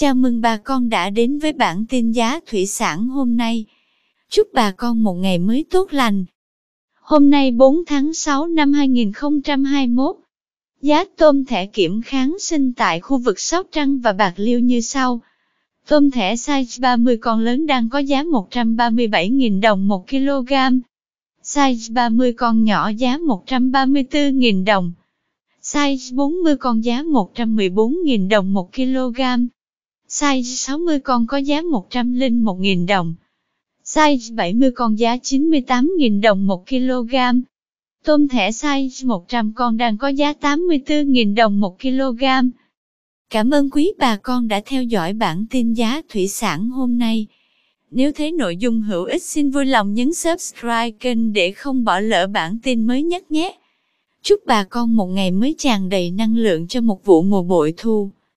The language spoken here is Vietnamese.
Chào mừng bà con đã đến với bản tin giá thủy sản hôm nay. Chúc bà con một ngày mới tốt lành. Hôm nay 4 tháng 6 năm 2021, giá tôm thẻ kiểm kháng sinh tại khu vực Sóc Trăng và Bạc Liêu như sau. Tôm thẻ size 30 con lớn đang có giá 137.000 đồng 1 kg. Size 30 con nhỏ giá 134.000 đồng. Size 40 con giá 114.000 đồng 1 kg. Size 60 con có giá 101.000 đồng. Size 70 con giá 98.000 đồng 1 kg. Tôm thẻ size 100 con đang có giá 84.000 đồng 1 kg. Cảm ơn quý bà con đã theo dõi bản tin giá thủy sản hôm nay. Nếu thấy nội dung hữu ích xin vui lòng nhấn subscribe kênh để không bỏ lỡ bản tin mới nhất nhé. Chúc bà con một ngày mới tràn đầy năng lượng cho một vụ mùa bội thu.